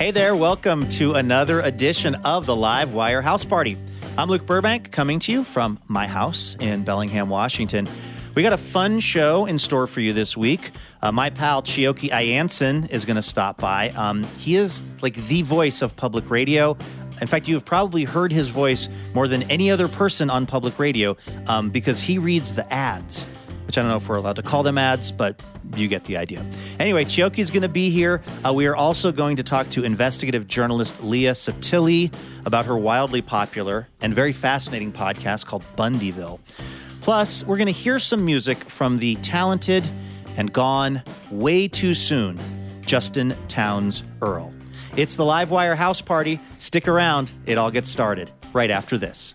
Hey there, welcome to another edition of the Live Wire House Party. I'm Luke Burbank coming to you from my house in Bellingham, Washington. We got a fun show in store for you this week. Uh, my pal Chioke I'Anson is going to stop by. Um, he is like the voice of public radio. In fact, you have probably heard his voice more than any other person on public radio um, because he reads the ads, which I don't know if we're allowed to call them ads, but you get the idea. Anyway, Chioke is going to be here. Uh, we are also going to talk to investigative journalist Leah Sottile about her wildly popular and very fascinating podcast called Bundyville. Plus, we're going to hear some music from the talented and gone way too soon Justin Townes Earle. It's the Livewire House Party. Stick around, it all gets started right after this.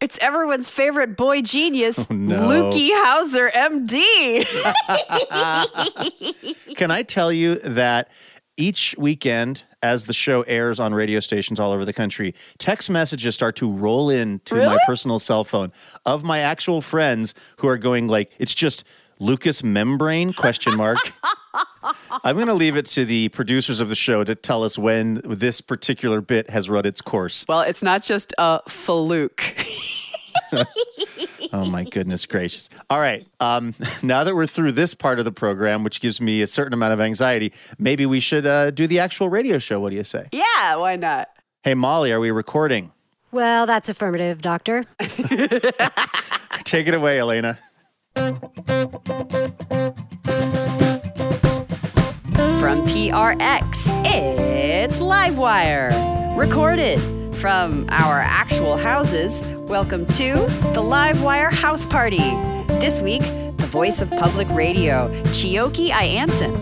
It's everyone's favorite boy genius, Oh, no. Lukey Hauser, MD. Can I tell you that each weekend, as the show airs on radio stations all over the country, text messages start to roll in to my personal cell phone of my actual friends who are going like, it's just Lucas membrane question mark. I'm going to leave it to the producers of the show to tell us when this particular bit has run its course. well, it's not just a faluke. Oh my goodness gracious! All right, um, now that we're through this part of the program, which gives me a certain amount of anxiety, maybe we should uh, do the actual radio show. What do you say? yeah, why not? Hey Molly, are we recording? Well, that's affirmative, Doctor. Take it away, Elena. From PRX, it's Livewire. Recorded from our actual houses, welcome to the Livewire House Party. This week, the voice of public radio, Chioke I'Anson,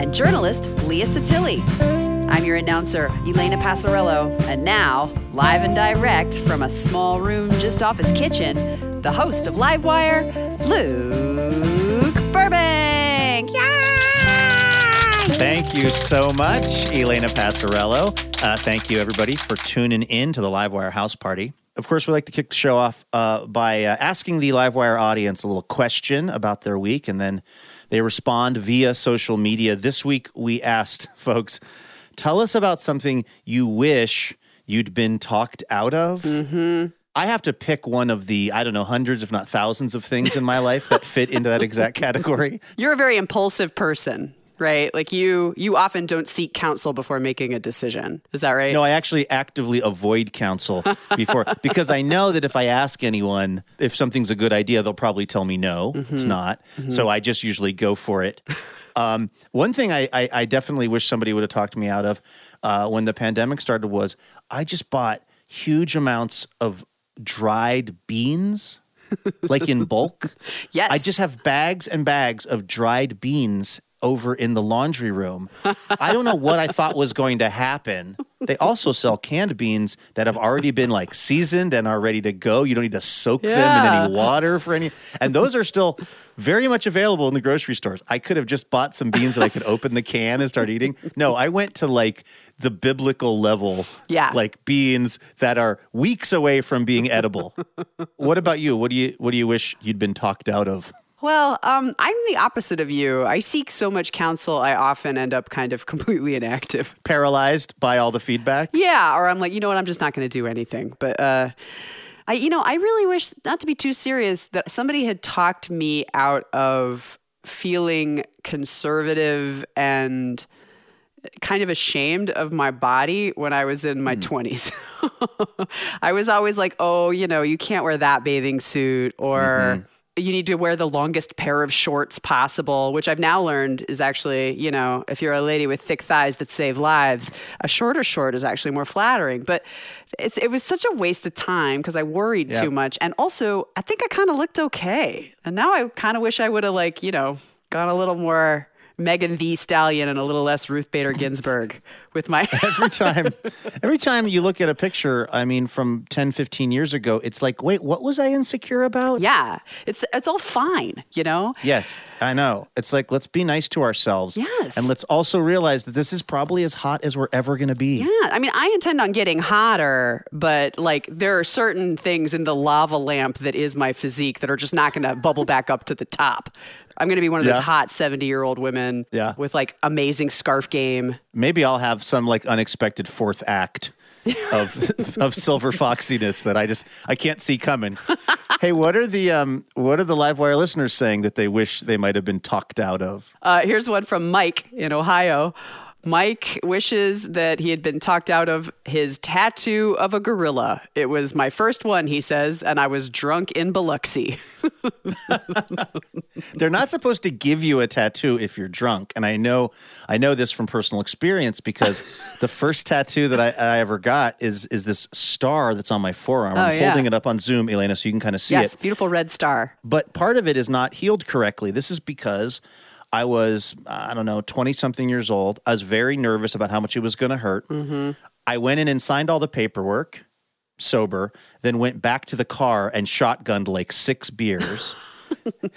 and journalist Leah Sottile. I'm your announcer, Elena Passarello, and now, live and direct from a small room just off his kitchen, the host of Livewire, Luke Thank you so much, Elena Passarello. Uh, thank you, everybody, for tuning in to the Livewire House Party. Of course, we like to kick the show off uh, by uh, asking the Livewire audience a little question about their week, and then they respond via social media. This week, we asked folks, tell us about something you wish you'd been talked out of. Mm-hmm. I have to pick one of the, I don't know, hundreds, if not thousands of things in my life that fit into that exact category. You're a very impulsive person, right? Like you you often don't seek counsel before making a decision. Is that right? No, I actually actively avoid counsel before because I know that if I ask anyone if something's a good idea, they'll probably tell me no, it's not. So I just usually go for it. Um, one thing I, I, I definitely wish somebody would have talked me out of uh, when the pandemic started was I just bought huge amounts of dried beans, like in bulk. Yes. I just have bags and bags of dried beans over in the laundry room. I don't know what I thought was going to happen. They also sell canned beans that have already been like seasoned and are ready to go. You don't need to soak them in any water for any. And those are still very much available in the grocery stores. I could have just bought some beans that I could open the can and start eating. No, I went to like the biblical level. Yeah. Like beans that are weeks away from being edible. what about you? What do you what do you wish you'd been talked out of? Well, um, I'm the opposite of you. I seek so much counsel, I often end up kind of completely inactive. Paralyzed by all the feedback? Yeah, or I'm like, you know what, I'm just not going to do anything. But uh, I, you know, I really wish, not to be too serious, that somebody had talked me out of feeling conservative and kind of ashamed of my body when I was in my 20s. I was always like, oh, you know, you can't wear that bathing suit or. You need to wear the longest pair of shorts possible, which I've now learned is actually, you know, if you're a lady with thick thighs that save lives, a shorter short is actually more flattering. But it's, it was such a waste of time because I worried Yeah. too much. And also, I think I kind of looked okay. And now I kind of wish I would have, like, you know, gone a little more Megan Thee Stallion and a little less Ruth Bader Ginsburg with my. every time every time you look at a picture i mean from 10 15 years ago it's like wait what was i insecure about yeah, it's it's all fine, you know. yes i know it's like let's be nice to ourselves Yes. and let's also realize that this is probably as hot as we're ever going to be Yeah, I mean, I intend on getting hotter, but like there are certain things in the lava lamp that is my physique that are just not going to bubble back up to the top. I'm going to be one of those Yeah. hot 70 year old women Yeah. with like amazing scarf game. Maybe i'll have some like unexpected fourth act of of silver foxiness that i just i can't see coming hey what are the um what are the livewire listeners saying that they wish they might have been talked out of Uh, here's one from Mike in Ohio. Mike wishes that he had been talked out of his tattoo of a gorilla. It was my first one, he says, and I was drunk in Biloxi. they're not supposed to give you a tattoo if you're drunk and i know i know this from personal experience because the first tattoo that I, I ever got is is this star that's on my forearm Oh, i'm yeah. holding it up on zoom elena so you can kind of see yes, it Yes, beautiful red star. but part of it is not healed correctly this is because i was i don't know 20 something years old i was very nervous about how much it was going to hurt mm-hmm. i went in and signed all the paperwork sober then went back to the car and shotgunned like six beers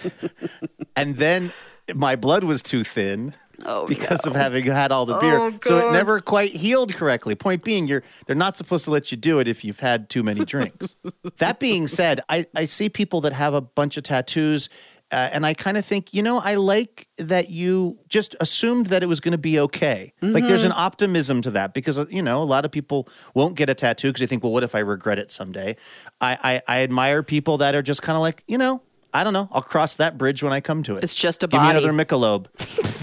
and then my blood was too thin oh, because of having had all the beer. Oh, so it never quite healed correctly. Point being, you're they're not supposed to let you do it if you've had too many drinks. that being said, I, I see people that have a bunch of tattoos. Uh, and I kind of think, you know, I like that you just assumed that it was going to be okay. Like, there's an optimism to that because, uh, you know, a lot of people won't get a tattoo because they think, well, what if I regret it someday? I, I, I admire people that are just kind of like, you know, I don't know. I'll cross that bridge when I come to it. It's just a Give body. me another Michelob.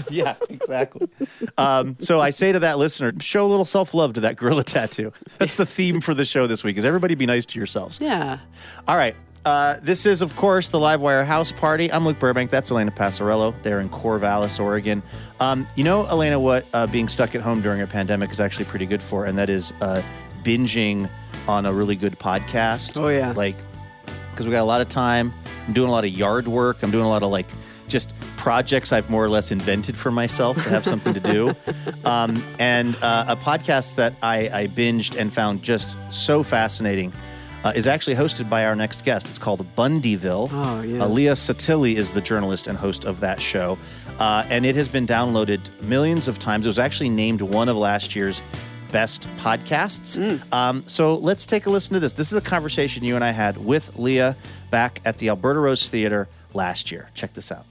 yeah, exactly. Um, so I say to that listener, show a little self love to that gorilla tattoo. That's the theme for the show this week. Is everybody be nice to yourselves? Yeah. All right. Uh, this is, of course, the Livewire House Party. I'm Luke Burbank. That's Elena Passarello. They're in Corvallis, Oregon. Um, you know, Elena, what uh, being stuck at home during a pandemic is actually pretty good for, and that is uh, binging on a really good podcast. Oh, yeah. Like, because we got a lot of time. I'm doing a lot of yard work. I'm doing a lot of like just projects I've more or less invented for myself to have something to do. Um, and uh, a podcast that I, I binged and found just so fascinating. Uh, is actually hosted by our next guest. It's called Bundyville. Oh, yeah. Uh, Leah Sottile is the journalist and host of that show. Uh, and it has been downloaded millions of times. It was actually named one of last year's best podcasts. Mm. Um, so let's take a listen to this. This is a conversation you and I had with Leah back at the Alberta Rose Theater last year. Check this out.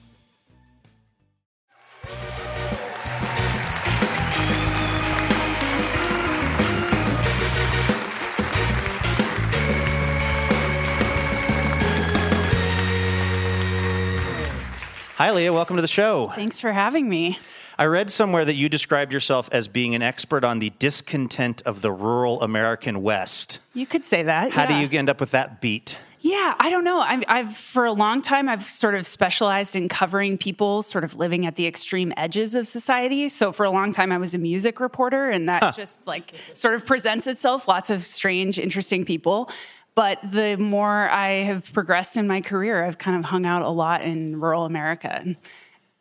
Hi, Leah. Welcome to the show. Thanks for having me. I read somewhere that you described yourself as being an expert on the discontent of the rural American West. You could say that. How yeah. do you end up with that beat? Yeah, I don't know. I've, I've for a long time I've sort of specialized in covering people sort of living at the extreme edges of society. So for a long time I was a music reporter, and that just like sort of presents itself. Lots of strange, interesting people. But the more I have progressed in my career, I've kind of hung out a lot in rural America. And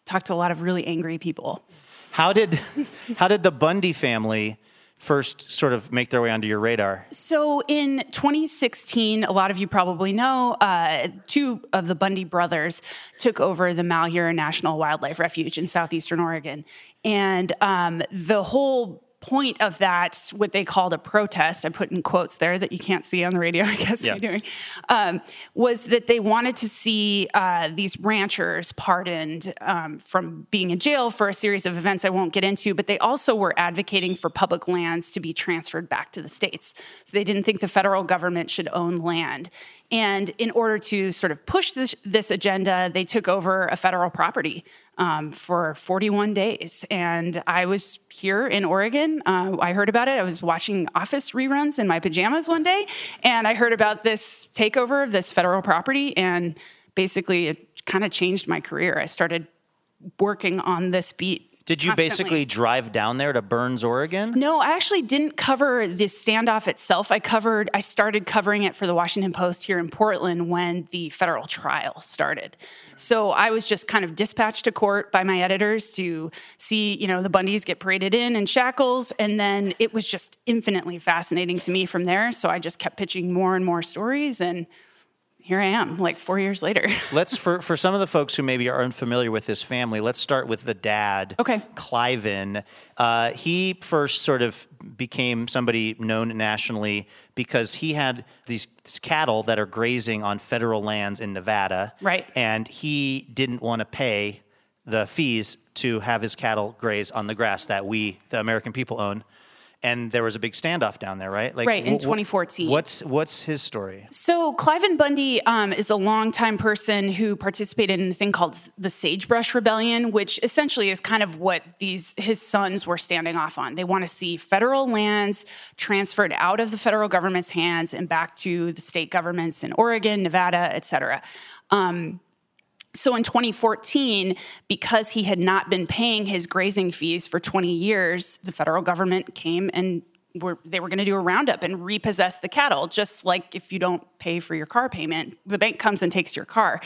talked to a lot of really angry people. How did how did the Bundy family first sort of make their way onto your radar? So in 2016, a lot of you probably know, uh, two of the Bundy brothers took over the Malheur National Wildlife Refuge in southeastern Oregon, and um, the whole point of that, what they called a protest, I put in quotes there that you can't see on the radio, I guess Yeah. you're doing, um, was that they wanted to see uh, these ranchers pardoned um, from being in jail for a series of events I won't get into, but they also were advocating for public lands to be transferred back to the states. So they didn't think the federal government should own land. And in order to sort of push this, this agenda, they took over a federal property um, for 41 days. And I was here in Oregon. Uh, I heard about it. I was watching Office reruns in my pajamas one day, and I heard about this takeover of this federal property. And basically, it kind of changed my career. I started working on this beat. Did you constantly. basically drive down there to Burns, Oregon? No, I actually didn't cover the standoff itself. I covered, I started covering it for the Washington Post here in Portland when the federal trial started. So I was just kind of dispatched to court by my editors to see, you know, the Bundys get paraded in in shackles. And then it was just infinitely fascinating to me from there. So I just kept pitching more and more stories. And here I am, like four years later. Let's for for some of the folks who maybe are unfamiliar with this family. Let's start with the dad. Okay. Cliven. Uh, he first sort of became somebody known nationally because he had these, these cattle that are grazing on federal lands in Nevada. Right. And he didn't want to pay the fees to have his cattle graze on the grass that we, the American people, own. And there was a big standoff down there, right? Like Right, in wh- wh- 2014. What's what's his story? So Cliven Bundy um, is a longtime person who participated in a thing called the Sagebrush Rebellion, which essentially is kind of what these his sons were standing off on. They want to see federal lands transferred out of the federal government's hands and back to the state governments in Oregon, Nevada, et cetera. Um, so in 2014, because he had not been paying his grazing fees for 20 years, the federal government came and were, they were going to do a roundup and repossess the cattle, just like if you don't pay for your car payment, the bank comes and takes your car.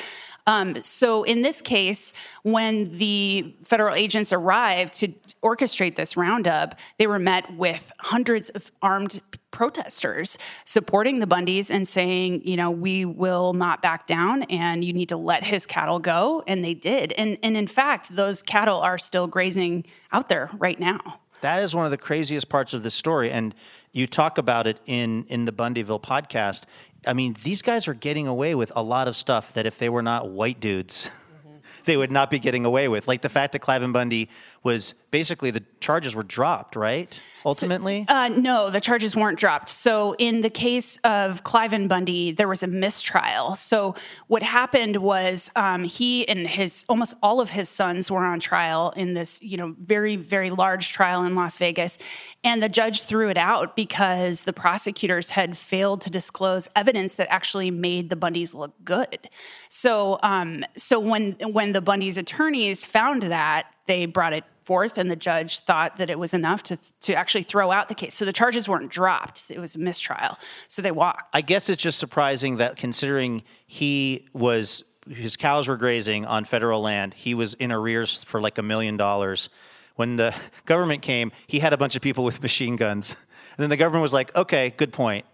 Um, so in this case, when the federal agents arrived to orchestrate this roundup, they were met with hundreds of armed protesters supporting the Bundys and saying, you know, we will not back down and you need to let his cattle go. And they did. And, and in fact, those cattle are still grazing out there right now. That is one of the craziest parts of this story, and you talk about it in in the Bundyville podcast. I mean, these guys are getting away with a lot of stuff that if they were not white dudes, they would not be getting away with. Like the fact that Cliven Bundy was basically the charges were dropped, right? Ultimately, Uh, no, the charges weren't dropped. So, in the case of Cliven Bundy, there was a mistrial. So, what happened was um, he and his almost all of his sons were on trial in this, you know, very very large trial in Las Vegas, and the judge threw it out because the prosecutors had failed to disclose evidence that actually made the Bundys look good. So, um, so when when the Bundys attorneys found that, they brought it forth and the judge thought that it was enough to to actually throw out the case. So the charges weren't dropped. It was a mistrial. So they walked. I guess it's just surprising that considering he was his cows were grazing on federal land, he was in arrears for like a million dollars. When the government came, he had a bunch of people with machine guns. And then the government was like, okay, good point.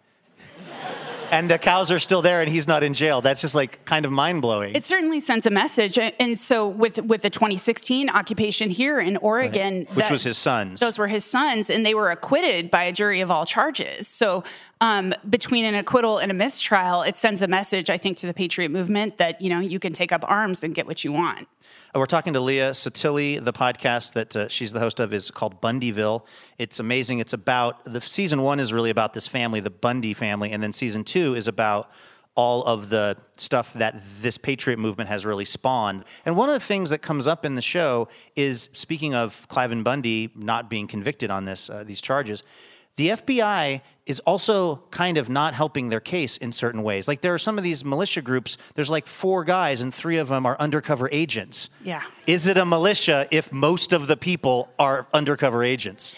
And the cows are still there and he's not in jail. That's just like kind of mind blowing. It certainly sends a message, and so with with the 2016 occupation here in Oregon, Which that- was his sons. Those were his sons, and they were acquitted by a jury of all charges. So, um, between an acquittal and a mistrial, it sends a message, I think, to the patriot movement that you know you can take up arms and get what you want. We're talking to Leah Sottile. The podcast that uh, she's the host of is called Bundyville. It's amazing. It's about the season one is really about this family, the Bundy family, and then season two is about all of the stuff that this patriot movement has really spawned. And one of the things that comes up in the show is speaking of Cliven Bundy not being convicted on this uh, these charges. The FBI is also kind of not helping their case in certain ways. Like there are some of these militia groups, there's like four guys and three of them are undercover agents. Yeah. Is it a militia if most of the people are undercover agents?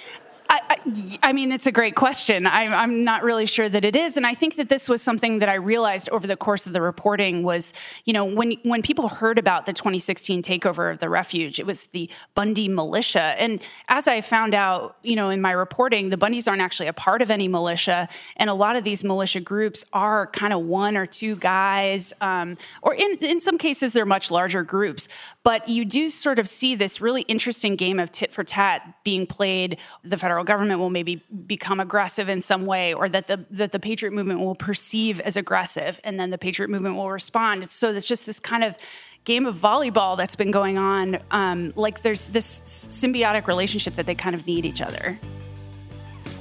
I, I mean, it's a great question. I, I'm not really sure that it is, and I think that this was something that I realized over the course of the reporting was, you know, when when people heard about the 2016 takeover of the refuge, it was the Bundy militia, and as I found out, you know, in my reporting, the Bundys aren't actually a part of any militia, and a lot of these militia groups are kind of one or two guys, um, or in in some cases they're much larger groups. But you do sort of see this really interesting game of tit for tat being played. The federal government will maybe become aggressive in some way, or that the that the patriot movement will perceive as aggressive, and then the patriot movement will respond. So it's just this kind of game of volleyball that's been going on. Um, like there's this symbiotic relationship that they kind of need each other.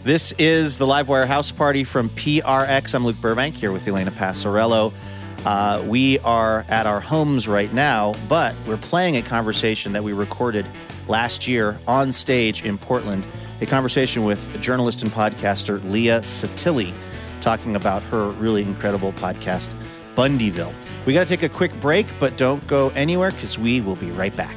This is the Livewire House Party from PRX. I'm Luke Burbank here with Elena Passarello. Uh, we are at our homes right now, but we're playing a conversation that we recorded last year on stage in Portland. A conversation with journalist and podcaster Leah Sottile, talking about her really incredible podcast, Bundyville. We got to take a quick break, but don't go anywhere because we will be right back.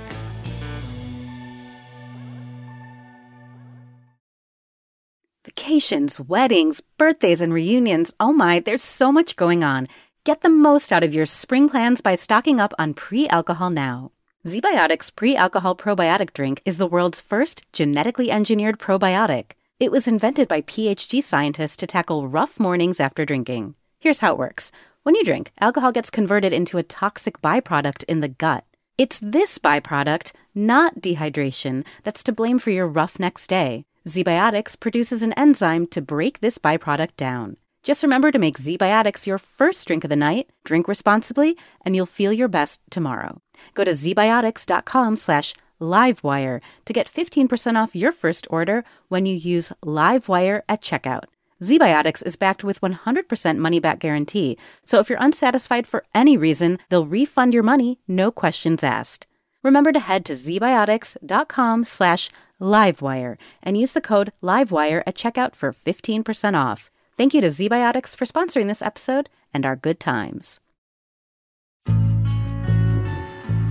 Vacations, weddings, birthdays, and reunions. Oh my, there's so much going on. Get the most out of your spring plans by stocking up on pre alcohol now. ZBiotics pre alcohol probiotic drink is the world's first genetically engineered probiotic. It was invented by PhD scientists to tackle rough mornings after drinking. Here's how it works when you drink, alcohol gets converted into a toxic byproduct in the gut. It's this byproduct, not dehydration, that's to blame for your rough next day. ZBiotics produces an enzyme to break this byproduct down. Just remember to make ZBiotics your first drink of the night, drink responsibly, and you'll feel your best tomorrow. Go to zbiotics.com slash livewire to get 15% off your first order when you use livewire at checkout. ZBiotics is backed with 100% money back guarantee, so if you're unsatisfied for any reason, they'll refund your money, no questions asked. Remember to head to zbiotics.com slash livewire and use the code livewire at checkout for 15% off. Thank you to ZBiotics for sponsoring this episode and our good times.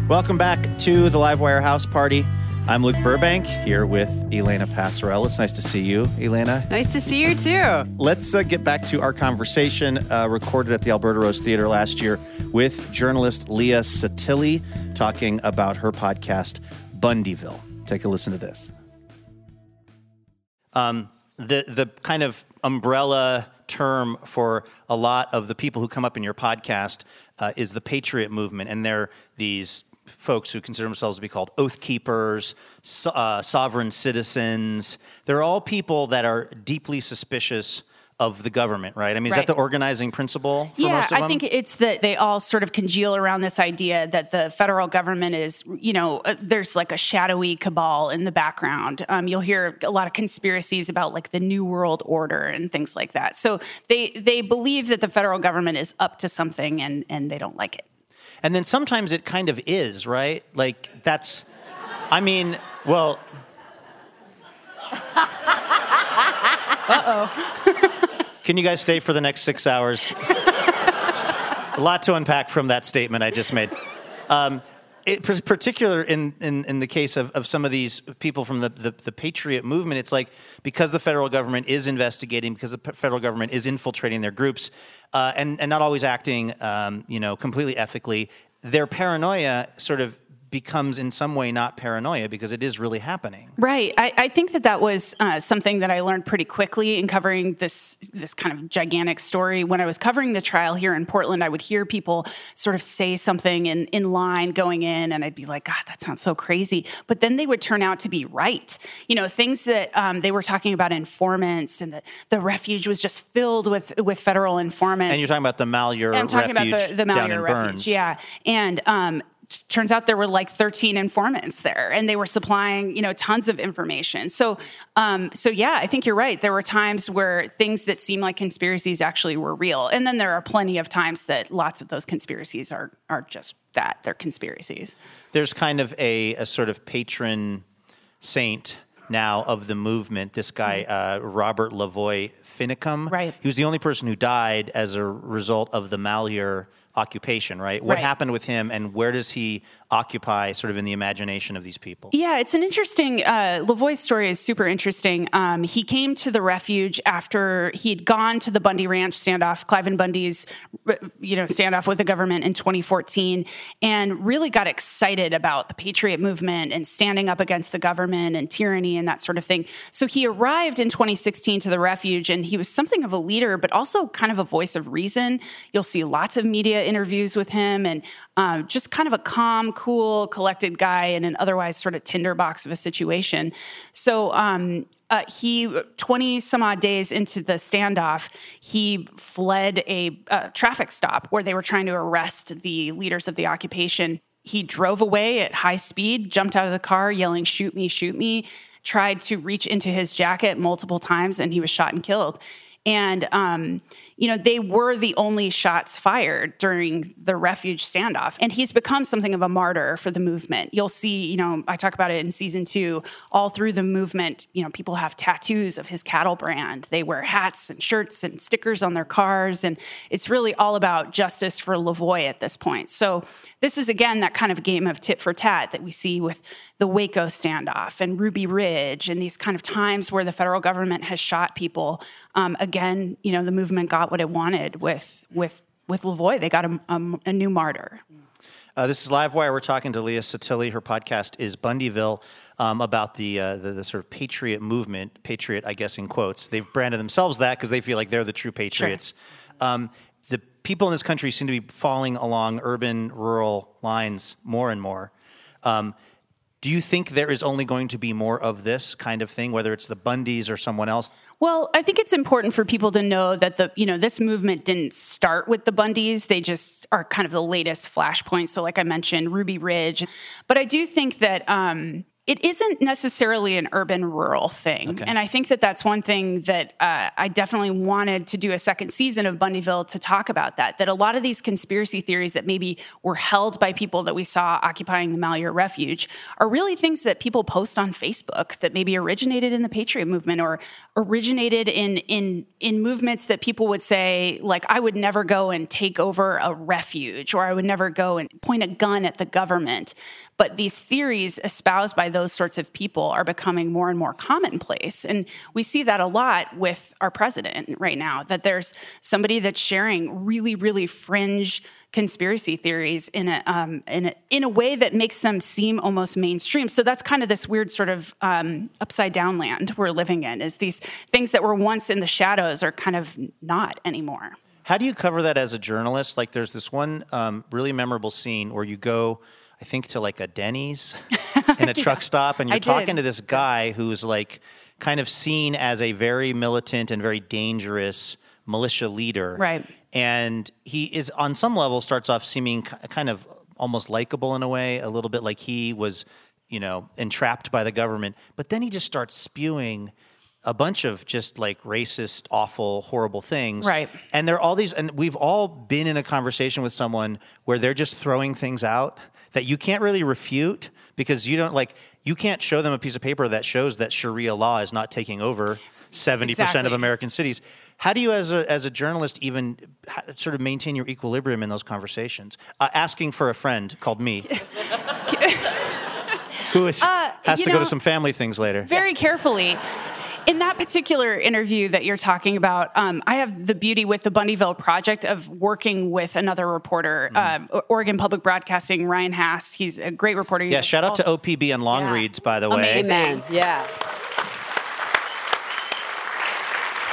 Welcome back to the Livewire House Party. I'm Luke Burbank here with Elena Passarello. It's nice to see you, Elena. Nice to see you too. Let's uh, get back to our conversation uh, recorded at the Alberta Rose Theater last year with journalist Leah Sottile talking about her podcast, Bundyville. Take a listen to this. Um, the the kind of umbrella term for a lot of the people who come up in your podcast uh, is the patriot movement, and they're these folks who consider themselves to be called oath keepers, so, uh, sovereign citizens. They're all people that are deeply suspicious of the government, right? I mean, is Right. that the organizing principle for yeah, most of them? I think it's that they all sort of congeal around this idea that the federal government is, you know, uh, there's like a shadowy cabal in the background. Um, you'll hear a lot of conspiracies about like the New World Order and things like that. So they they believe that the federal government is up to something and and they don't like it. And then sometimes it kind of is, right? Like that's, I mean, well. Uh oh. Can you guys stay for the next six hours? A lot to unpack from that statement I just made. Um, it, particular in, in, in the case of, of some of these people from the, the, the Patriot movement, it's like because the federal government is investigating, because the federal government is infiltrating their groups, uh, and, and not always acting, um, you know, completely ethically, their paranoia sort of becomes in some way not paranoia because it is really happening. Right. I, I think that that was uh, something that I learned pretty quickly in covering this this kind of gigantic story. When I was covering the trial here in Portland, I would hear people sort of say something in, in line going in, and I'd be like, God, that sounds so crazy. But then they would turn out to be right. You know, things that um, they were talking about informants and that the refuge was just filled with with federal informants. And you're talking about the Malheur I'm talking refuge about the, the Malheur Burns. refuge. Yeah. And um, turns out there were like 13 informants there and they were supplying, you know, tons of information. So, um, so yeah, I think you're right. There were times where things that seem like conspiracies actually were real. And then there are plenty of times that lots of those conspiracies are, are just that. They're conspiracies. there's kind of a, a sort of patron saint now of the movement. This guy, uh, Robert Lavoy Finicum. Right. He was the only person who died as a result of the Malheur occupation, right? What Right. happened with him, and where does he occupy, sort of in the imagination of these people? Yeah, it's an interesting. Uh, LaVoy's story is super interesting. Um, he came to the refuge after he'd gone to the Bundy Ranch standoff, Cliven Bundy's, you know, standoff with the government in 2014, and really got excited about the Patriot movement and standing up against the government and tyranny and that sort of thing. So he arrived in 2016 to the refuge, and he was something of a leader, but also kind of a voice of reason. You'll see lots of media interviews with him, and um, just kind of a calm, cool, collected guy in an otherwise sort of tinderbox of a situation. So um, uh, he, 20 some odd days into the standoff, he fled a uh, traffic stop where they were trying to arrest the leaders of the occupation. He drove away at high speed, jumped out of the car, yelling, Shoot me, shoot me, tried to reach into his jacket multiple times, and he was shot and killed. And, um, you know, they were the only shots fired during the refuge standoff. And he's become something of a martyr for the movement. You'll see, you know, I talk about it in season two, all through the movement, you know, people have tattoos of his cattle brand. They wear hats and shirts and stickers on their cars. And it's really all about justice for LaVoy at this point. So this is, again, that kind of game of tit for tat that we see with the Waco standoff and Ruby Ridge and these kind of times where the federal government has shot people. Um, again, you know, the movement got what it wanted with with with LaVoy. They got a, a, a new martyr. Uh, this is Livewire. We're talking to Leah Sottile. Her podcast is Bundyville um, about the, uh, the the sort of patriot movement. Patriot, I guess, in quotes. They've branded themselves that because they feel like they're the true patriots. Um, the people in this country seem to be falling along urban rural lines more and more. Um, do you think there is only going to be more of this kind of thing, whether it's the Bundys or someone else? Well, I think it's important for people to know that the you know this movement didn't start with the Bundys. They just are kind of the latest flashpoint. So, like I mentioned, Ruby Ridge, but I do think that. Um, it isn't necessarily an urban rural thing. And I think that that's one thing that uh, I definitely wanted to do a second season of Bundyville to talk about that. That a lot of these conspiracy theories that maybe were held by people that we saw occupying the Malheur Refuge are really things that people post on Facebook that maybe originated in the Patriot movement or originated in, in, in movements that people would say, like, I would never go and take over a refuge or I would never go and point a gun at the government. But these theories espoused by those sorts of people are becoming more and more commonplace. And we see that a lot with our president right now, that there's somebody that's sharing really, really fringe conspiracy theories in a, um, in a, in a way that makes them seem almost mainstream. So that's kind of this weird sort of um, upside down land we're living in, is these things that were once in the shadows are kind of not anymore. How do you cover that as a journalist? Like, there's this one um, really memorable scene where you go, I think, to like a Denny's in a truck stop, and you're I did. talking to this guy who's like kind of seen as a very militant and very dangerous militia leader. Right. And he is, on some level, starts off seeming kind of almost likable in a way, a little bit like he was, you know, entrapped by the government. But then he just starts spewing a bunch of just like racist, awful, horrible things. Right. And there are all these, and we've all been in a conversation with someone where they're just throwing things out that you can't really refute because you don't like, you can't show them a piece of paper that shows that Sharia law is not taking over 70% of American cities. How do you, as a, as a journalist, even sort of maintain your equilibrium in those conversations? Uh, asking for a friend called me, who is, has Uh, you to go to some family things later. very carefully. In that particular interview that you're talking about, um, I have the beauty with the Bundyville project of working with another reporter, Mm-hmm. um, Oregon Public Broadcasting, Ryan Haas. He's a great reporter. Yeah, shout out to OPB and long Yeah. reads, by the way. Amazing. Amen. Yeah.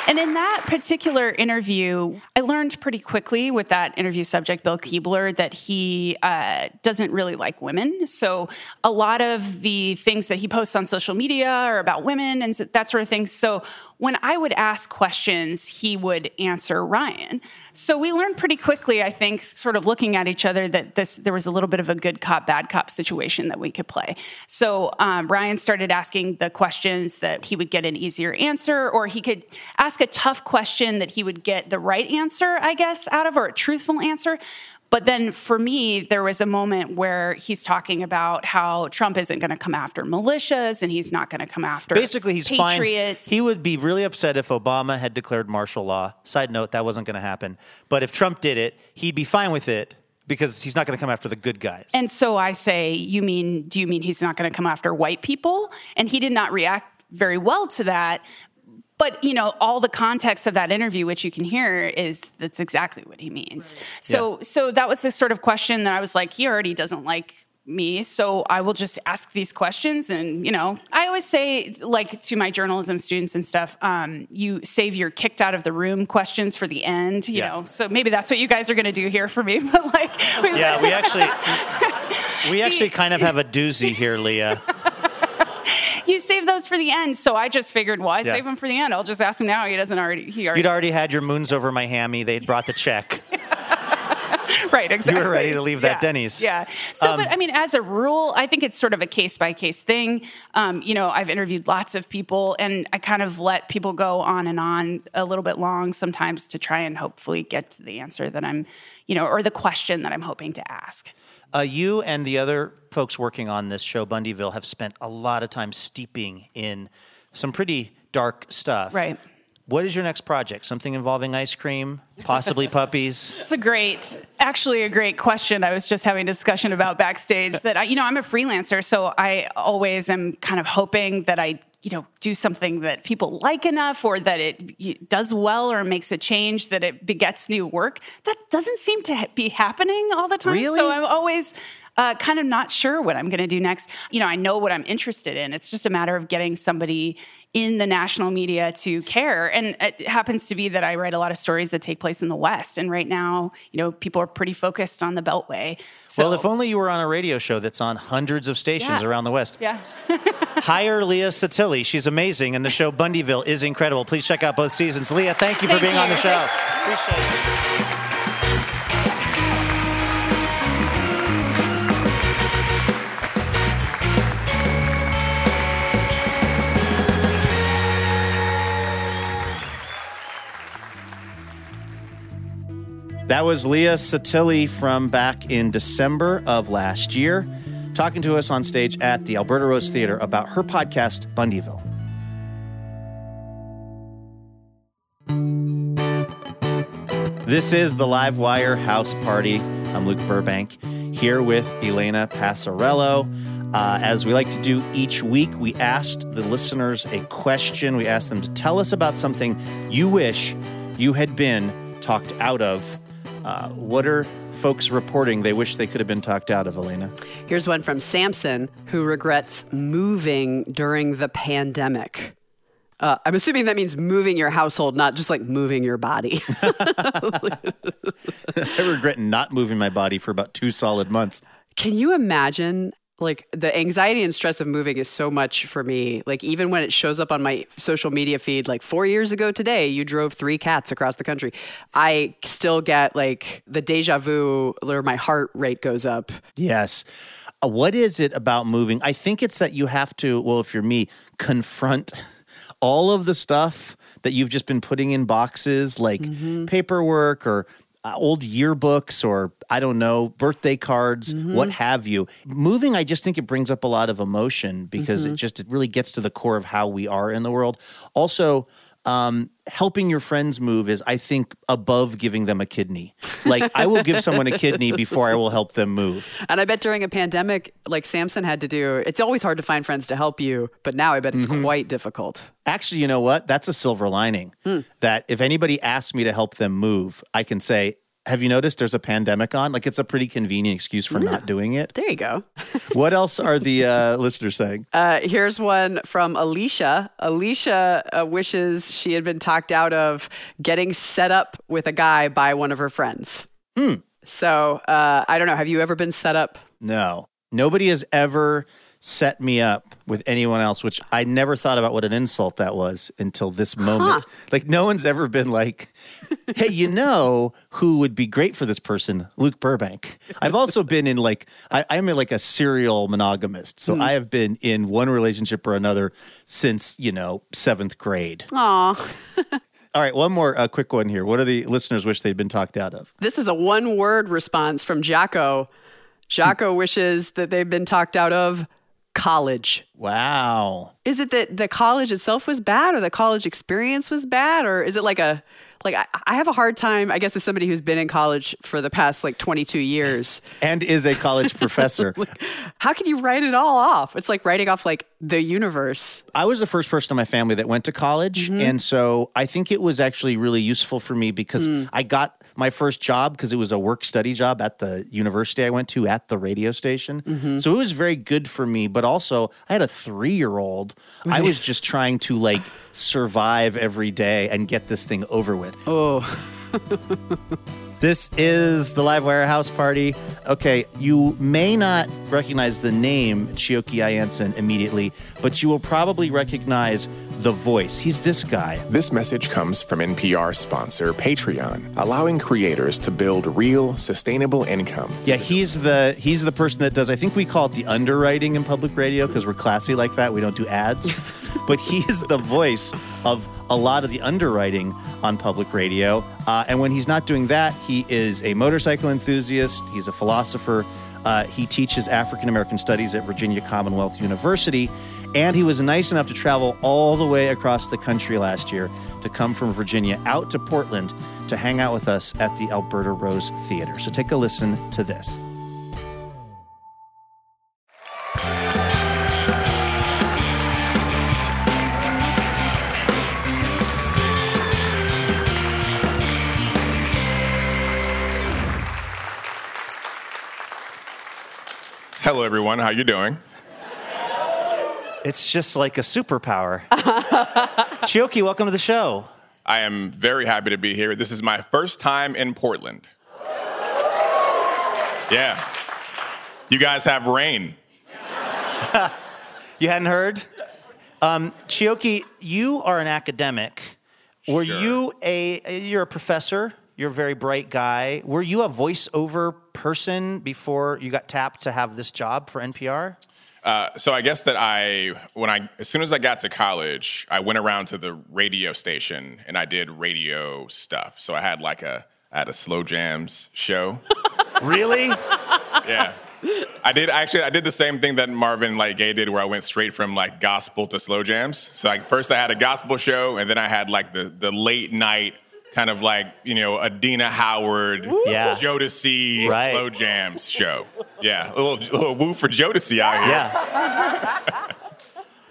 And in that particular interview, I learned pretty quickly with that interview subject, Bill Keebler, that he uh, doesn't really like women. So a lot of the things that he posts on social media are about women and that sort of thing. So when I would ask questions, he would answer Ryan. So we learned pretty quickly, I think, sort of looking at each other, that this there was a little bit of a good cop, bad cop situation that we could play. So um, Ryan started asking the questions that he would get an easier answer, or he could ask a tough question that he would get the right answer, I guess, out of, or a truthful answer. But then for me, there was a moment where he's talking about how Trump isn't going to come after militias and he's not going to come after Basically, he's patriots. fine. He would be really upset if Obama had declared martial law. Side note, that wasn't going to happen. But if Trump did it, he'd be fine with it because he's not going to come after the good guys. And so I say, you mean, do you mean he's not going to come after white people? And he did not react very well to that. But you know, all the context of that interview, which you can hear, is that's exactly what he means. So, so that was the sort of question that I was like, he already doesn't like me, so I will just ask these questions. And you know, I always say, like to my journalism students and stuff, um, you save your kicked out of the room questions for the end. You Yeah. know, so maybe that's what you guys are going to do here for me. But like, yeah, we actually we actually kind of have a doozy here, Leah. you save those for the end. So I just figured, why Yeah. save them for the end? I'll just ask him now. He doesn't already. He already. You'd already had your moons over my hammy. They'd brought the check. right, exactly. You were ready to leave that Yeah, Denny's. Yeah. So, Um, but I mean, as a rule, I think it's sort of a case by case thing. Um, you know, I've interviewed lots of people, and I kind of let people go on and on a little bit long sometimes to try and hopefully get to the answer that I'm, you know, or the question that I'm hoping to ask. Uh, you and the other folks working on this show, Bundyville, have spent a lot of time steeping in some pretty dark stuff. Right. What is your next project? Something involving ice cream, possibly puppies? It's a great, actually, a great question. I was just having a discussion about backstage that I, you know, I'm a freelancer, so I always am kind of hoping that I, you know, do something that people like enough, or that it does well, or makes a change that it begets new work. That doesn't seem to be happening all the time. Really? So I'm always. Uh, kind of not sure what I'm going to do next. You know, I know what I'm interested in. It's just a matter of getting somebody in the national media to care. And it happens to be that I write a lot of stories that take place in the West. And right now, you know, people are pretty focused on the Beltway. So, well, if only you were on a radio show that's on hundreds of stations Yeah. around the West. yeah. Hire Leah Sottile. She's amazing, and the show Bundyville is incredible. Please check out both seasons. Leah, thank you for Thank being on the show. Appreciate it. That was Leah Sottile from back in December of last year, talking to us on stage at the Alberta Rose Theater about her podcast, Bundyville. This is the Live Wire House Party. I'm Luke Burbank here with Elena Passarello. Uh, as we like to do each week, we asked the listeners a question. We asked them to tell us about something you wish you had been talked out of. Uh, what are folks reporting they wish they could have been talked out of, Elena? Here's one from Samson who regrets moving during the pandemic. Uh, I'm assuming that means moving your household, not just like moving your body. I regret not moving my body for about two solid months. Can you imagine? Like the anxiety and stress of moving is so much for me. Like even when it shows up on my social media feed, like four years ago today, you drove three cats across the country. I still get like the deja vu, where my heart rate goes up. Yes. Uh, what is it about moving? I think it's that you have to, well, if you're me, confront all of the stuff that you've just been putting in boxes, like paperwork or uh, old yearbooks or I don't know, birthday cards, what have you. Moving, I just think it brings up a lot of emotion because it just it really gets to the core of how we are in the world. Also, um, helping your friends move is, I think, above giving them a kidney. Like, I will give someone a kidney before I will help them move. And I bet during a pandemic, like Samson had to do, it's always hard to find friends to help you, but now I bet it's quite difficult. Actually, you know what? That's a silver lining. That if anybody asks me to help them move, I can say, Have you noticed there's a pandemic on? Like, it's a pretty convenient excuse for not doing it. There you go. what else are the uh, listeners saying? Uh, here's one from Alicia. Alicia uh, wishes she had been talked out of getting set up with a guy by one of her friends. So uh, I don't know. Have you ever been set up? No. Nobody has ever set me up with anyone else, which I never thought about what an insult that was until this moment. Like, no one's ever been like, hey, you know who would be great for this person? Luke Burbank. I've also been in like, I, I'm like a serial monogamist. So I have been in one relationship or another since, you know, seventh grade. Aw. All right, one more uh, quick one here. What do the listeners wish they'd been talked out of? This is a one word response from Jacko. Jacko wishes that they've been talked out of college. Wow. Is it that the college itself was bad or the college experience was bad? Or is it like a like I, I have a hard time, I guess, as somebody who's been in college for the past like 22 years. And is a college professor. like, how can you write it all off? It's like writing off like the universe. I was the first person in my family that went to college. Mhm. And so I think it was actually really useful for me because Mm. I got my first job because it was a work study job at the university I went to at the radio station. Mhm. So it was very good for me. But also, I had a three year old. I was just trying to like survive every day and get this thing over with. Oh. This is the Livewire House Party. Okay, you may not recognize the name Chioke I'Anson immediately, but you will probably recognize the voice. He's this guy. This message comes from NPR sponsor Patreon, allowing creators to build real, sustainable income. Yeah, he's the he's the person that does. I think we call it the underwriting in public radio because we're classy like that. We don't do ads, but he is the voice of a lot of the underwriting on public radio. Uh, and when he's not doing that, he is a motorcycle enthusiast. He's a philosopher. Uh, he teaches African American studies at Virginia Commonwealth University. And he was nice enough to travel all the way across the country last year to come from Virginia out to Portland to hang out with us at the Alberta Rose Theater. So take a listen to this. Hello, everyone. How you doing? It's just like a superpower. Chioke, welcome to the show. I am very happy to be here. This is my first time in Portland. Yeah. You guys have rain. You hadn't heard? Um, Chioke, you are an academic. Were you a you're a professor? You're a very bright guy. Were you a voiceover person before you got tapped to have this job for NPR? Uh, so I guess that I, when I, as soon as I got to college, I went around to the radio station and I did radio stuff. So I had like a, I had a slow jams show. really? Yeah. I did actually. I did the same thing that Marvin like Gaye did, where I went straight from like gospel to slow jams. So like first I had a gospel show, and then I had like the the late night kind of like you know Adina Howard, Yeah. Jodeci Right. slow jams show. Yeah, a little, little woo for Jodeci out here. Yeah.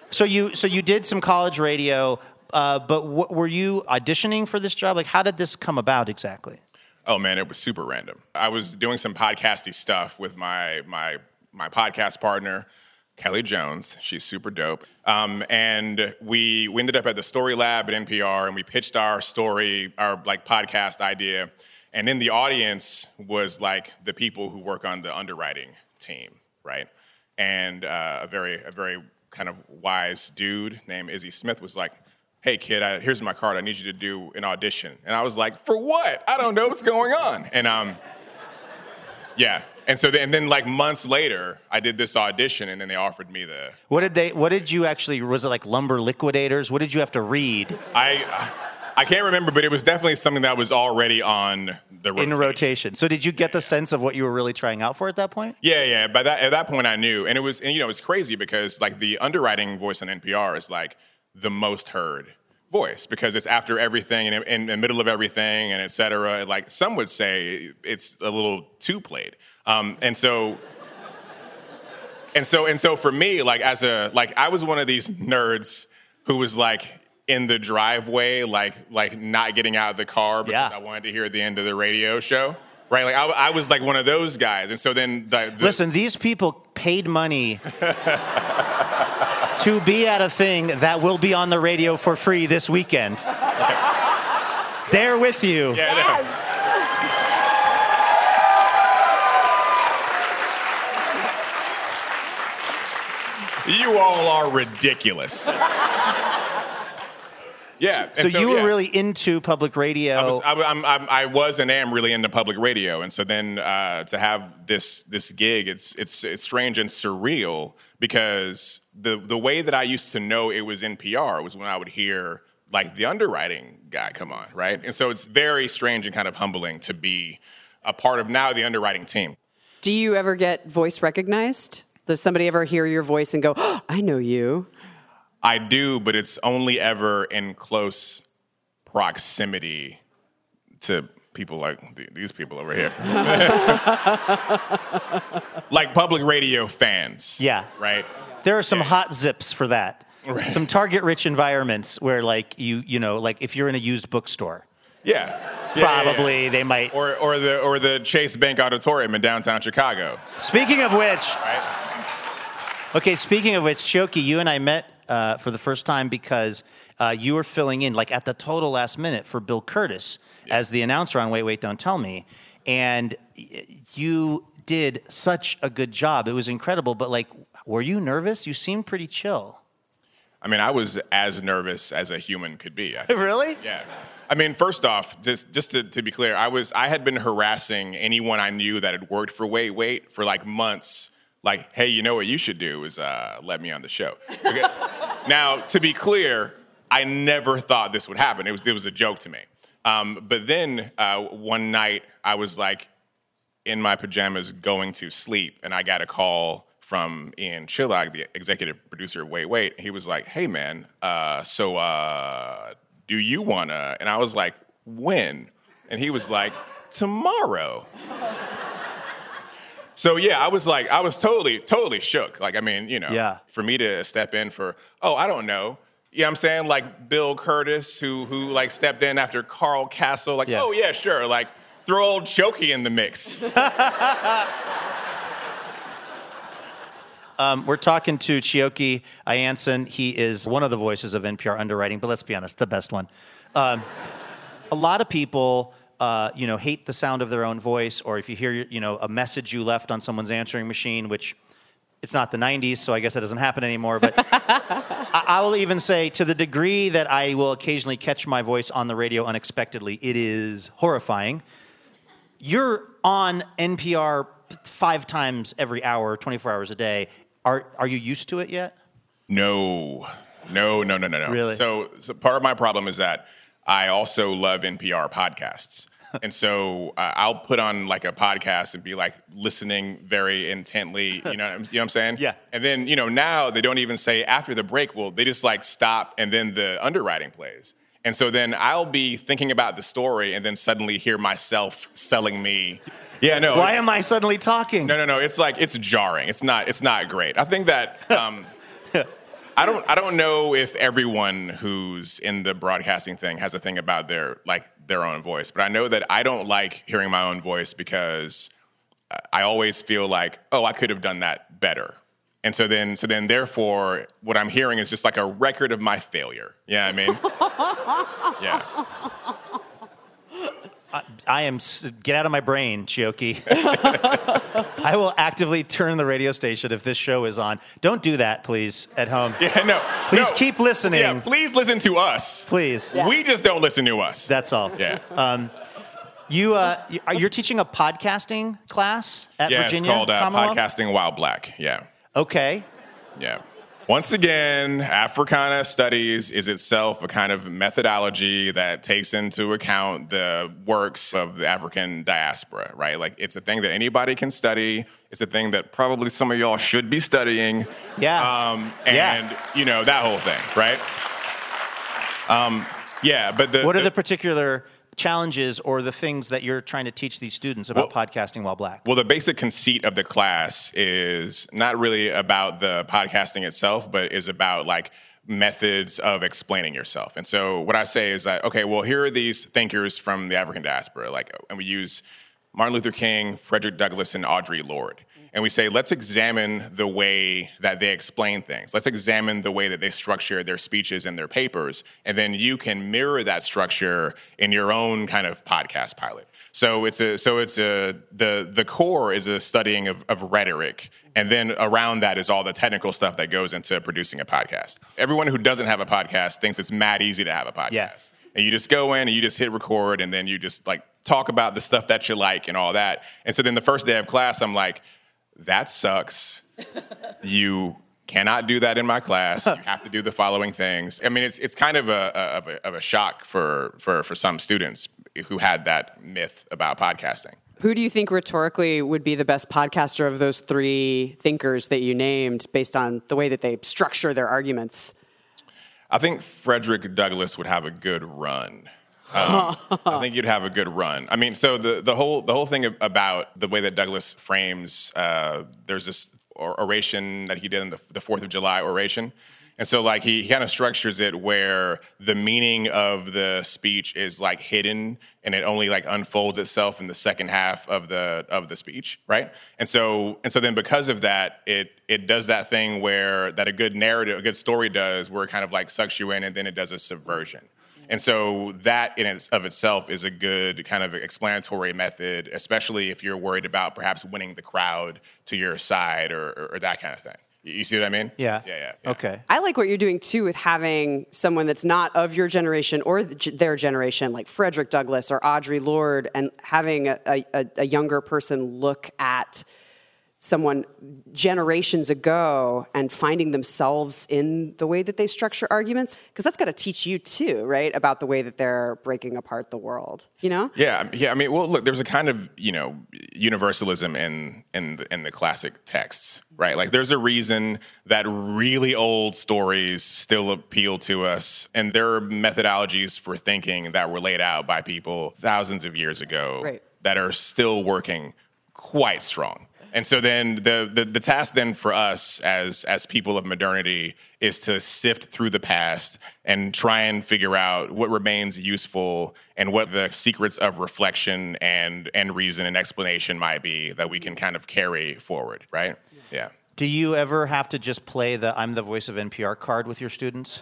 So you so you did some college radio, uh, but w- were you auditioning for this job? Like, how did this come about exactly? Oh man, it was super random. I was doing some podcasty stuff with my my my podcast partner, Kelly Jones. She's super dope. Um, and we we ended up at the Story Lab at NPR, and we pitched our story, our like podcast idea. And in the audience was like the people who work on the underwriting team, right? And uh, a very a very kind of wise dude named Izzy Smith was like, hey kid, I, here's my card. I need you to do an audition. And I was like, for what? I don't know what's going on. And um, yeah. And so then, and then like months later, I did this audition, and then they offered me the. What did they? What did you actually? Was it like lumber liquidators? What did you have to read I I can't remember, but it was definitely something that was already on the rotation. in rotation? So did you get the sense of what you were really trying out for at that point? Yeah, yeah. By that at that point, I knew, and it was, and you know, it's crazy because like the underwriting voice on NPR is like the most heard voice because it's after everything and in, in the middle of everything and et cetera. Like some would say, it's a little too played, um, and so. And so and so for me, like as a like I was one of these nerds who was like in the driveway, like like not getting out of the car because I wanted to hear the end of the radio show. Right, like I, I was like one of those guys, and so then the, the Listen, these people paid money to be at a thing that will be on the radio for free this weekend. They're with you. You all are ridiculous. Yeah. So, and you were yeah. really into public radio. I was, I, I'm, I'm, I was and am really into public radio, and so then uh, to have this this gig, it's it's it's strange and surreal because the the way that I used to know it was NPR was when I would hear like the underwriting guy come on, right? And so it's very strange and kind of humbling to be a part of now the underwriting team. Do you ever get voice recognized? Does somebody ever hear your voice and go, oh, I know you? I do, but it's only ever in close proximity to people like these people over here. like public radio fans. Yeah. Right? There are some hot zips for that. Some target rich environments where like you you know like if you're in a used bookstore. Yeah. Yeah, yeah, Probably yeah. they might Or, or the or the Chase Bank Auditorium in downtown Chicago. Speaking of which, Right? Okay, speaking of which, Chioke, you and I met uh, for the first time because uh, you were filling in like at the total last minute for Bill Kurtis as the announcer on Wait, Wait, Don't Tell Me. And you did such a good job. It was incredible. But like, were you nervous? You seemed pretty chill. I mean, I was as nervous as a human could be. Really? Yeah. I mean, first off, just just to, to be clear, I was I had been harassing anyone I knew that had worked for Wait Wait for like months. Like, hey, you know what you should do is uh, let me on the show. Okay? now, to be clear, I never thought this would happen. It was it was a joke to me. Um, but then uh, one night, I was like in my pajamas going to sleep, and I got a call from Ian Chillag, the executive producer of Wait Wait. He was like, "Hey man, uh, so uh, do you wanna?" And I was like, "When?" And he was like, "Tomorrow." So yeah, I was like, I was totally, totally shook. Like, I mean, you know, Yeah. for me to step in for, oh, I don't know. You know what I'm saying? Like Bill Kurtis, who who like stepped in after Carl Kasell, like, Yeah. oh yeah, sure. Like throw old Chioke in the mix. Um, we're talking to Chioke I'Anson. He is one of the voices of NPR underwriting, but let's be honest, the best one. Um, a lot of people, uh, you know, hate the sound of their own voice, or if you hear, you know, a message you left on someone's answering machine, which it's not the 90s, so I guess that doesn't happen anymore. But I, I will even say, to the degree that I will occasionally catch my voice on the radio unexpectedly, it is horrifying. You're on NPR five times every hour, 24 hours a day. Are, are you used to it yet? No, no, no, no, no, no. Really? So, so part of my problem is that I also love NPR podcasts. and so uh, I'll put on like a podcast and be like listening very intently, you know, you know what I'm saying? Yeah. And then, you know, now they don't even say after the break, well, they just like stop and then the underwriting plays. And so then I'll be thinking about the story and then suddenly hear myself selling me. Yeah, no. Why am I suddenly talking? no, no, no. It's like it's jarring. It's not. It's not great. I think that um, I don't. I don't know if everyone who's in the broadcasting thing has a thing about their like their own voice, but I know that I don't like hearing my own voice because I always feel like, oh, I could have done that better. And so then, so then, therefore, what I'm hearing is just like a record of my failure. Yeah, you know I mean, yeah. I am. Get out of my brain, Chioke. I will actively turn the radio station if this show is on. Don't do that, please, at home. Yeah, no. Please no. keep listening. Yeah, please listen to us. Please. We just don't listen to us. That's all. Yeah. Um, you, uh, you- are you're teaching a podcasting class at yeah, Virginia it's called uh, Commonwealth? Podcasting While Black. Yeah. Okay. Yeah. Once again, Africana studies is itself a kind of methodology that takes into account the works of the African diaspora, right? Like it's a thing that anybody can study. It's a thing that probably some of y'all should be studying. Yeah. Um, and, Yeah. you know, that whole thing, right? Um, yeah, but the. What are the particular challenges or the things that you're trying to teach these students about podcasting while black? Well, the basic conceit of the class is not really about the podcasting itself, but is about like methods of explaining yourself. And so what I say is that, okay, well, here are these thinkers from the African diaspora, like, and we use Martin Luther King, Frederick Douglass, and Audre Lorde. And we say, let's examine the way that they explain things. Let's examine the way that they structure their speeches and their papers. And then you can mirror that structure in your own kind of podcast pilot. So it's a so it's a the the core is a studying of, of rhetoric, and then around that is all the technical stuff that goes into producing a podcast. Everyone who doesn't have a podcast thinks it's mad easy to have a podcast. Yeah. And you just go in and you just hit record, and then you just like talk about the stuff that you like and all that. And so then the first day of class, I'm like, that sucks. you cannot do that in my class. you have to do the following things. I mean, it's it's kind of a, a, of, a of a shock for, for for some students who had that myth about podcasting. Who do you think rhetorically would be the best podcaster of those three thinkers that you named based on the way that they structure their arguments? I think Frederick Douglass would have a good run. Um, I think you'd have a good run. I mean, so the, the whole the whole thing about the way that Douglas frames uh, there's this oration that he did in the, the Fourth of July oration, and so like he, he kind of structures it where the meaning of the speech is like hidden and it only like unfolds itself in the second half of the of the speech, right? And so and so then because of that, it it does that thing where that a good narrative, a good story does, where it kind of like sucks you in and then it does a subversion. And so that in its, of itself is a good kind of explanatory method, especially if you're worried about perhaps winning the crowd to your side or, or, or that kind of thing. You see what I mean? Yeah. Yeah, yeah. yeah. Okay. I like what you're doing too with having someone that's not of your generation or their generation, like Frederick Douglass or Audre Lorde, and having a, a, a younger person look at someone generations ago and finding themselves in the way that they structure arguments because that's got to teach you too right about the way that they're breaking apart the world you know? Yeah yeah i mean well look there's a kind of you know universalism in in the, in the classic texts right? Like there's a reason that really old stories still appeal to us and there are methodologies for thinking that were laid out by people thousands of years ago right. that are still working quite strong and so then the, the, the task then for us as as people of modernity is to sift through the past and try and figure out what remains useful and what the secrets of reflection and and reason and explanation might be that we can kind of carry forward, right? Yeah. Do you ever have to just play the I'm the voice of NPR card with your students?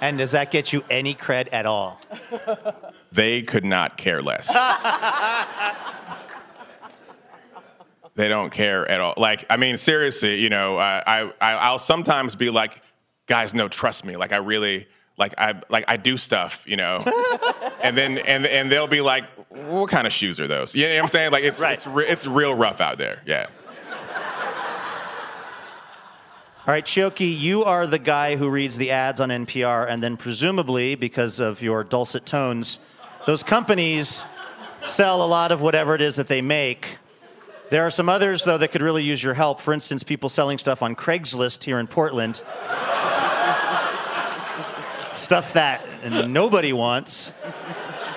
And does that get you any cred at all? They could not care less. they don't care at all. Like, I mean, seriously, you know, I, I, I'll sometimes be like, guys, no, trust me. Like, I really, like, I, like, I do stuff, you know, and then, and, and they'll be like, what kind of shoes are those? You know what I'm saying? Like, it's, Right. it's, re- it's real rough out there. Yeah. All right, Chioke, you are the guy who reads the ads on NPR, and then presumably, because of your dulcet tones, those companies sell a lot of whatever it is that they make. There are some others, though, that could really use your help. For instance, people selling stuff on Craigslist here in Portland. stuff that nobody wants.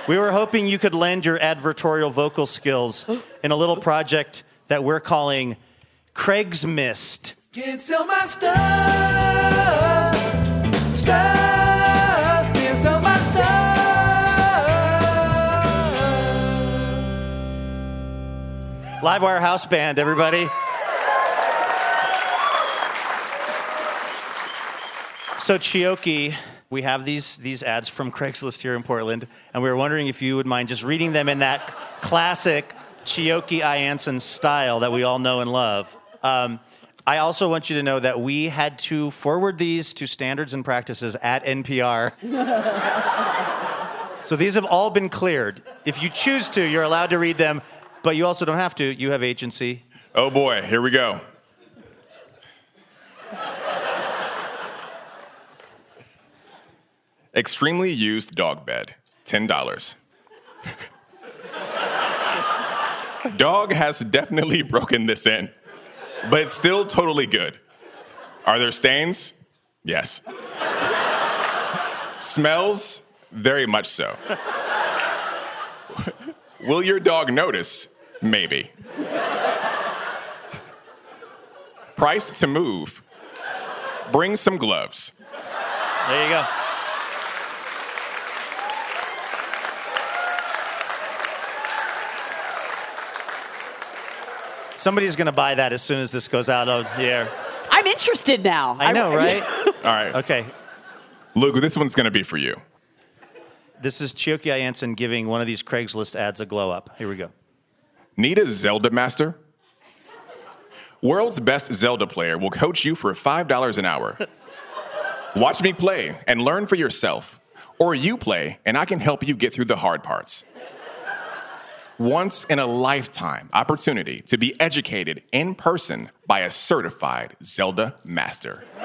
We were hoping you could lend your advertorial vocal skills in a little project that we're calling Craig's Mist. Can't sell my stuff. Stuff. Livewire House Band, everybody. So Chioke, we have these these ads from Craigslist here in Portland, and we were wondering if you would mind just reading them in that classic Chioke I'Anson style that we all know and love. Um, I also want you to know that we had to forward these to standards and practices at NPR. so these have all been cleared. If you choose to, you're allowed to read them, but you also don't have to. You have agency. Oh boy, here we go. Extremely used dog bed, $10. dog has definitely broken this in, but it's still totally good. Are there stains? Yes. Smells? Very much so. Will your dog notice? Maybe. Priced to move. Bring some gloves. There you go. Somebody's going to buy that as soon as this goes out on the air. I'm interested now. I know, right? All right. Okay. Luke, this one's going to be for you. This is Chioke I'Anson giving one of these Craigslist ads a glow up. Here we go. Need a Zelda master? World's best Zelda player will coach you for $5 an hour. Watch me play and learn for yourself. Or you play and I can help you get through the hard parts. once in a lifetime opportunity to be educated in person by a certified Zelda master.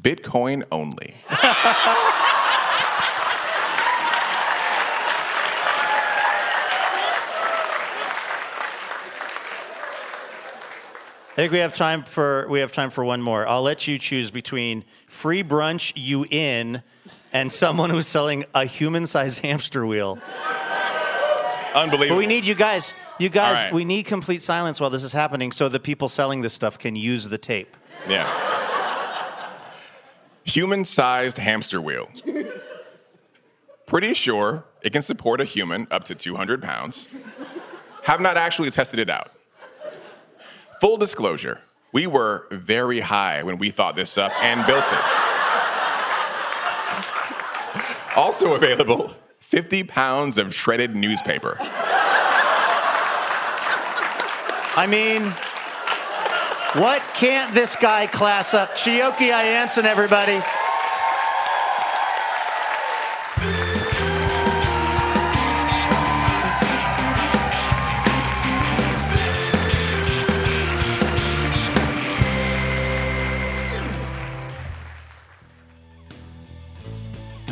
Bitcoin only. I think we have time for we have time for one more. I'll let you choose between free brunch you in and someone who's selling a human-sized hamster wheel. Unbelievable. But we need you guys. You guys, right. we need complete silence while this is happening so the people selling this stuff can use the tape. Yeah. Human sized hamster wheel. Pretty sure it can support a human up to 200 pounds. Have not actually tested it out. Full disclosure, we were very high when we thought this up and built it. Also available 50 pounds of shredded newspaper. I mean, what can't this guy class up? Chioke I'Anson, everybody.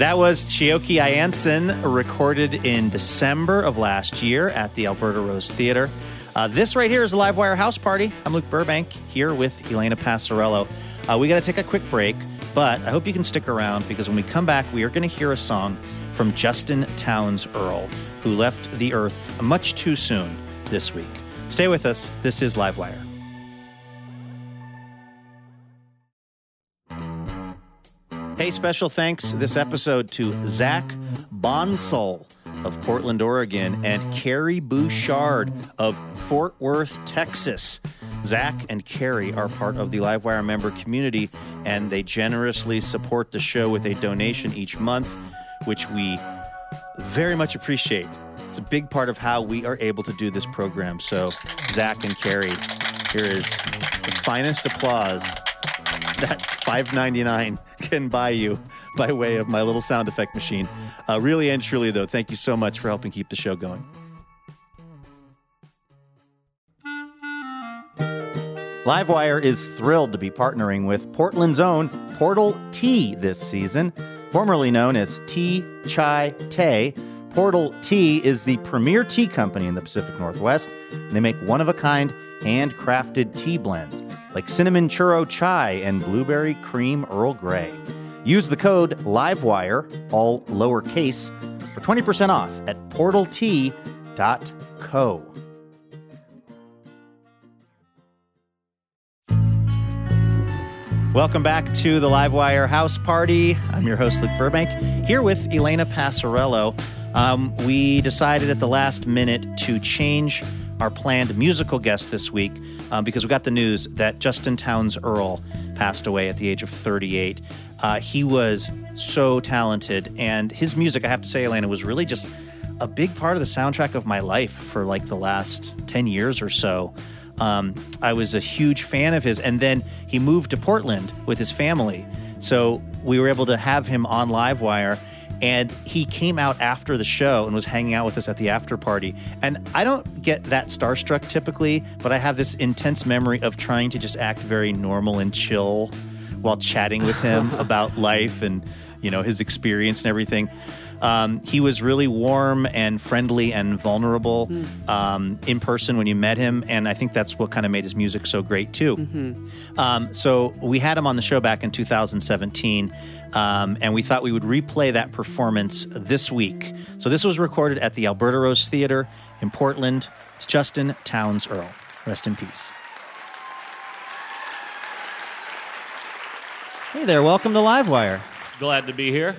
That was Chioke I'Anson, recorded in December of last year at the Alberta Rose Theater. Uh, this right here is a Livewire House Party. I'm Luke Burbank here with Elena Passarello. Uh, we got to take a quick break, but I hope you can stick around because when we come back, we are going to hear a song from Justin Townes Earle, who left the earth much too soon this week. Stay with us. This is Livewire. Hey, special thanks this episode to Zach Bonsall of Portland, Oregon, and Carrie Bouchard of Fort Worth, Texas. Zach and Carrie are part of the Livewire member community, and they generously support the show with a donation each month, which we very much appreciate. It's a big part of how we are able to do this program. So, Zach and Carrie, here is the finest applause that 5.99 can buy you by way of my little sound effect machine. Uh, really and truly, though, thank you so much for helping keep the show going. Livewire is thrilled to be partnering with Portland's own Portal Tea this season, formerly known as Tea Chai Tay. Portal Tea is the premier tea company in the Pacific Northwest. and They make one of a kind, handcrafted tea blends like cinnamon churro chai and blueberry cream Earl Grey. Use the code LIVEWIRE, all lowercase, for 20% off at portaltea.co. Welcome back to the Livewire House Party. I'm your host, Luke Burbank, here with Elena Passarello. Um, we decided at the last minute to change our planned musical guest this week um, because we got the news that Justin Townes Earle passed away at the age of 38. Uh, he was so talented, and his music, I have to say, Elena, was really just a big part of the soundtrack of my life for like the last 10 years or so. Um, I was a huge fan of his, and then he moved to Portland with his family. So we were able to have him on Livewire, and he came out after the show and was hanging out with us at the after party. And I don't get that starstruck typically, but I have this intense memory of trying to just act very normal and chill while chatting with him about life and you know his experience and everything. Um, he was really warm and friendly and vulnerable um, in person when you met him, and I think that's what kind of made his music so great too. Um, so we had him on the show back in 2017, um, and we thought we would replay that performance this week. So this was recorded at the Alberta Rose Theater in Portland. It's Justin Townes Earle. Rest in peace. Hey there, welcome to Livewire. Glad to be here.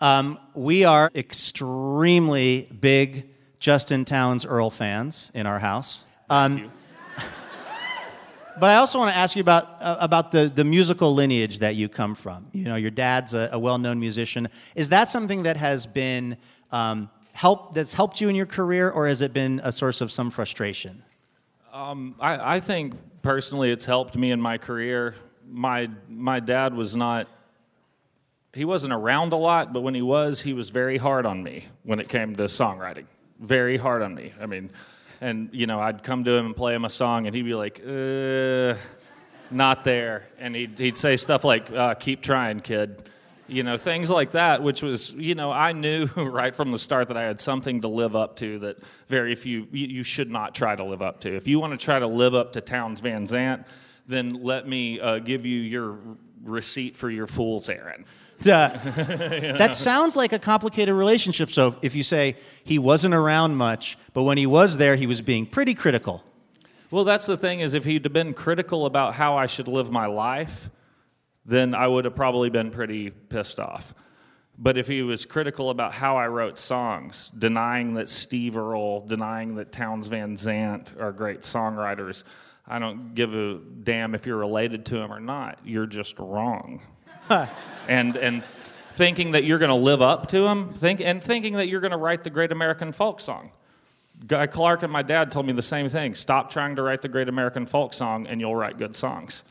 Um, we are extremely big Justin Townes Earle fans in our house. Um, but I also want to ask you about uh, about the the musical lineage that you come from. You know, your dad's a, a well known musician. Is that something that has been um, help that's helped you in your career, or has it been a source of some frustration? Um, I, I think personally it's helped me in my career. My my dad was not he wasn't around a lot, but when he was, he was very hard on me when it came to songwriting. Very hard on me. I mean, and you know, I'd come to him and play him a song, and he'd be like, uh, "Not there," and he'd he'd say stuff like, uh, "Keep trying, kid." You know, things like that, which was, you know, I knew right from the start that I had something to live up to that very few, you, you should not try to live up to. If you want to try to live up to Townes Van Zandt, then let me uh, give you your receipt for your fool's errand. Uh, that sounds like a complicated relationship. So if you say he wasn't around much, but when he was there, he was being pretty critical. Well, that's the thing is if he'd been critical about how I should live my life, then I would have probably been pretty pissed off. But if he was critical about how I wrote songs, denying that Steve Earle, denying that Townes Van Zandt are great songwriters, I don't give a damn if you're related to him or not. You're just wrong. and and thinking that you're going to live up to him, think and thinking that you're going to write the great American folk song. Guy Clark and my dad told me the same thing. Stop trying to write the great American folk song, and you'll write good songs.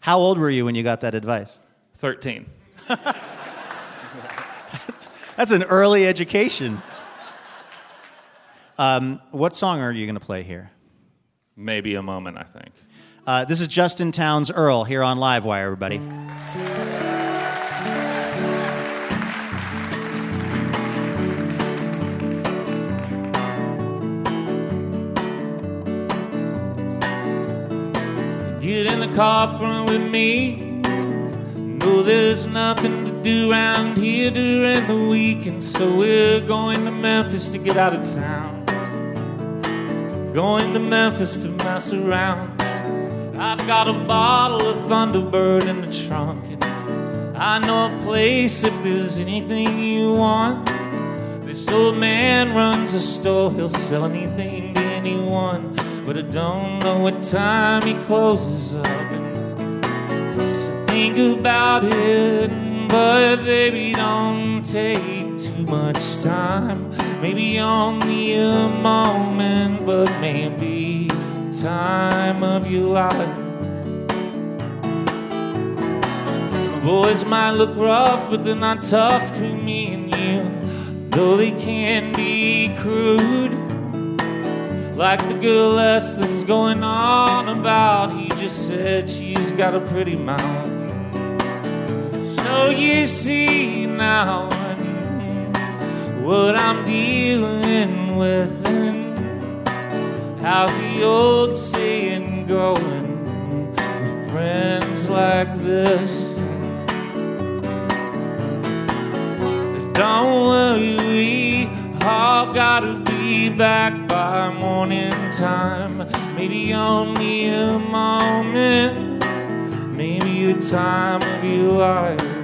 How old were you when you got that advice? 13. That's an early education. Um, what song are you going to play here? Maybe a moment, I think. Uh, this is Justin Townes Earle here on Livewire, everybody. Get in the car front with me. No, there's nothing to do around here during the weekend, so we're going to Memphis to get out of town. Going to Memphis to mess around. I've got a bottle of Thunderbird in the trunk. And I know a place if there's anything you want. This old man runs a store, he'll sell anything to anyone. But I don't know what time he closes up. And so think about it, but baby, don't take too much time. Maybe only a moment, but maybe time of your life. Boys might look rough, but they're not tough to me and you. Though they can be crude. Like the girl Leslie's going on about. He just said she's got a pretty mouth. So you see now what I'm dealing with. And how's the old saying going with friends like this? Don't worry, we all gotta be back by morning time. Maybe only a moment, maybe the time of your life.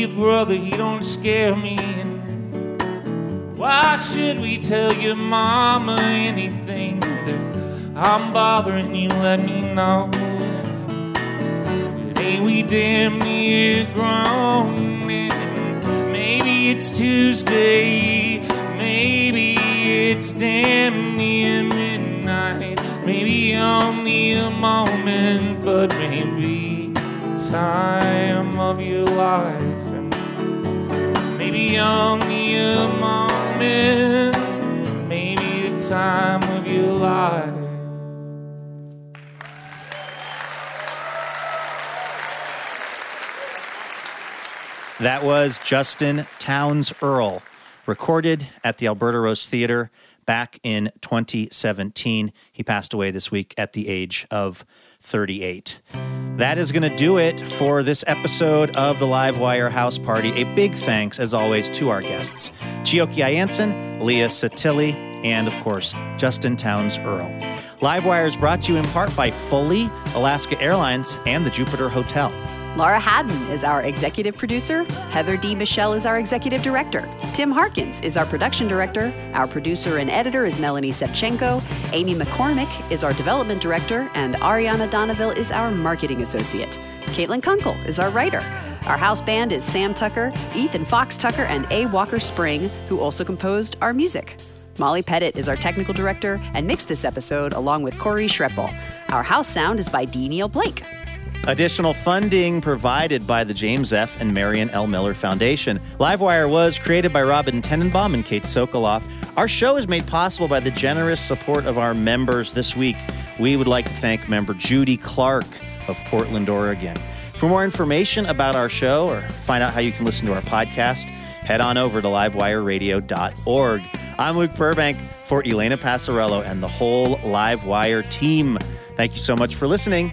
Your brother, he don't scare me. And why should we tell your mama anything? If I'm bothering you, let me know. Ain't we damn near grown? And maybe it's Tuesday, maybe it's damn near midnight. Maybe only a moment, but maybe time of your life. Only a moment, maybe the time of your life. That was Justin Townes Earle, recorded at the Alberta Rose Theater back in 2017. He passed away this week at the age of 38. That is going to do it for this episode of the Livewire House Party. A big thanks, as always, to our guests Chioke I'Anson, Leah Sottile, and of course, Justin Townes Earle. Livewire is brought to you in part by Foley, Alaska Airlines, and the Jupiter Hotel. Laura Haddon is our executive producer. Heather D. Michelle is our executive director. Tim Harkins is our production director. Our producer and editor is Melanie Sevchenko. Amy McCormick is our development director. And Ariana Donaville is our marketing associate. Caitlin Kunkel is our writer. Our house band is Sam Tucker, Ethan Fox Tucker, and A. Walker Spring, who also composed our music. Molly Pettit is our technical director and mixed this episode along with Corey Schreppel. Our house sound is by D. Neil Blake. Additional funding provided by the James F. and Marion L. Miller Foundation. Livewire was created by Robin Tenenbaum and Kate Sokoloff. Our show is made possible by the generous support of our members this week. We would like to thank member Judy Clark of Portland, Oregon. For more information about our show or find out how you can listen to our podcast, head on over to livewireradio.org. I'm Luke Burbank for Elena Passarello and the whole Livewire team. Thank you so much for listening